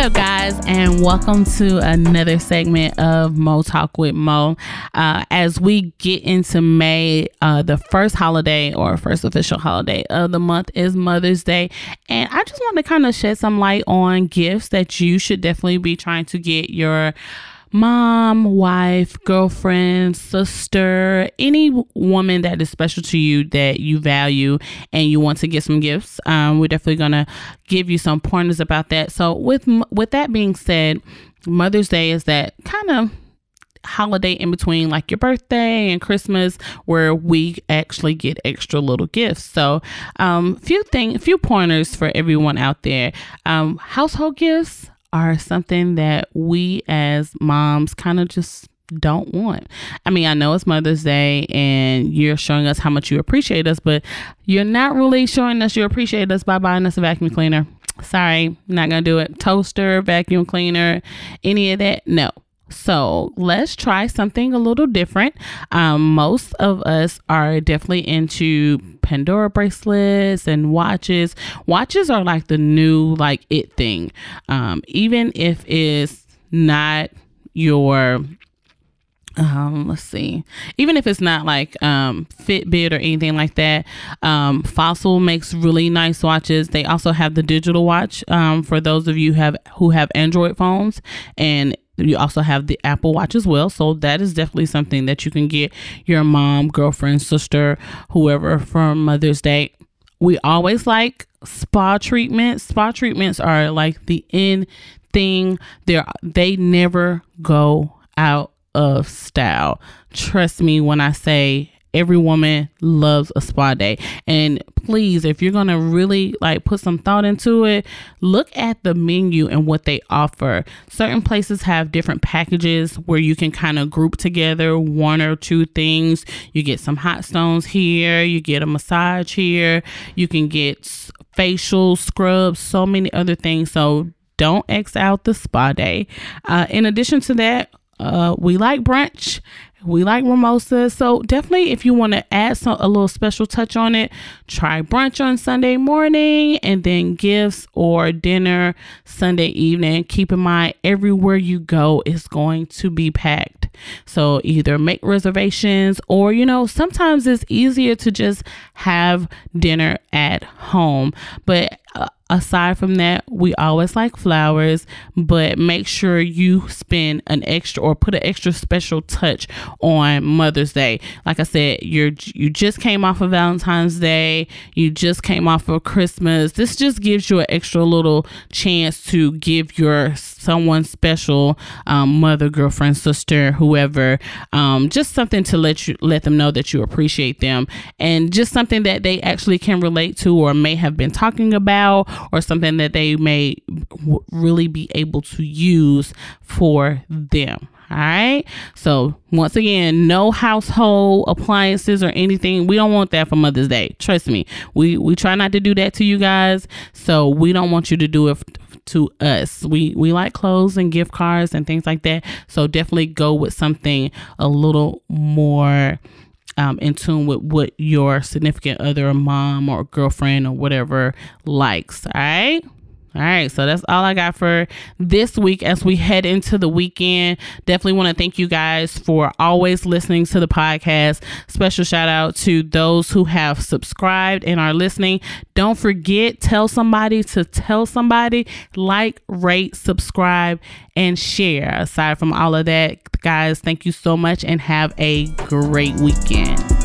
up, guys, and welcome to another segment of Mo Talk with Mo. Uh, as we get into May, uh, the first holiday or first official holiday of the month is Mother's Day, and I just want to kind of shed some light on gifts that you should definitely be trying to get your mom, wife, girlfriend, sister, any woman that is special to you that you value and you want to get some gifts. Um, we're definitely gonna give you some pointers about that. So with with that being said, Mother's Day is that kind of holiday in between like your birthday and Christmas where we actually get extra little gifts. So, um few thing few pointers for everyone out there. Um household gifts are something that we as moms kind of just don't want. I mean, I know it's Mother's Day and you're showing us how much you appreciate us, but you're not really showing us you appreciate us by buying us a vacuum cleaner. Sorry, not gonna do it. Toaster, vacuum cleaner, any of that. No. So let's try something a little different. Um, most of us are definitely into Pandora bracelets and watches. Watches are like the new like it thing. Um, even if it's not your um let's see even if it's not like um fitbit or anything like that um fossil makes really nice watches they also have the digital watch um for those of you have who have android phones and you also have the Apple Watch as well. So that is definitely something that you can get your mom, girlfriend, sister, whoever for Mother's Day. We always like spa treatments. Spa treatments are like the in thing. They're, they never go out of style. Trust me when I say every woman loves a spa day. And please if you're gonna really like put some thought into it look at the menu and what they offer. Certain places have different packages where you can kind of group together one or two things. You get some hot stones here you get a massage here you can get facial scrubs so many other things. So don't X out the spa day. Uh, in addition to that, uh, we like brunch we like mimosas. So definitely if you want to add some a little special touch on it, try brunch on Sunday morning and then gifts or dinner Sunday evening. Keep in mind everywhere you go is going to be packed. So either make reservations or you know, sometimes it's easier to just have dinner at home. But uh, aside from that, we always like flowers, but make sure you spend an extra or put an extra special touch on Mother's Day. Like I said, you're you just came off of Valentine's Day, you just came off of Christmas. This just gives you an extra little chance to give your someone special, um, mother, girlfriend, sister, whoever, um, just something to let you let them know that you appreciate them, and just something that they actually can relate to or may have been talking about or something that they may w- really be able to use for them. All right. So once again, no household appliances or anything. We don't want that for Mother's Day. Trust me. We we try not to do that to you guys. So we don't want you to do it to us. We we like clothes and gift cards and things like that. So definitely go with something a little more um, in tune with what your significant other, or mom or girlfriend or whatever likes. All right. All right, so that's all I got for this week as we head into the weekend. Definitely want to thank you guys for always listening to the podcast. Special shout out to those who have subscribed and are listening. Don't forget, tell somebody to tell somebody, like, rate, subscribe, and share. Aside from all of that, guys, thank you so much and have a great weekend.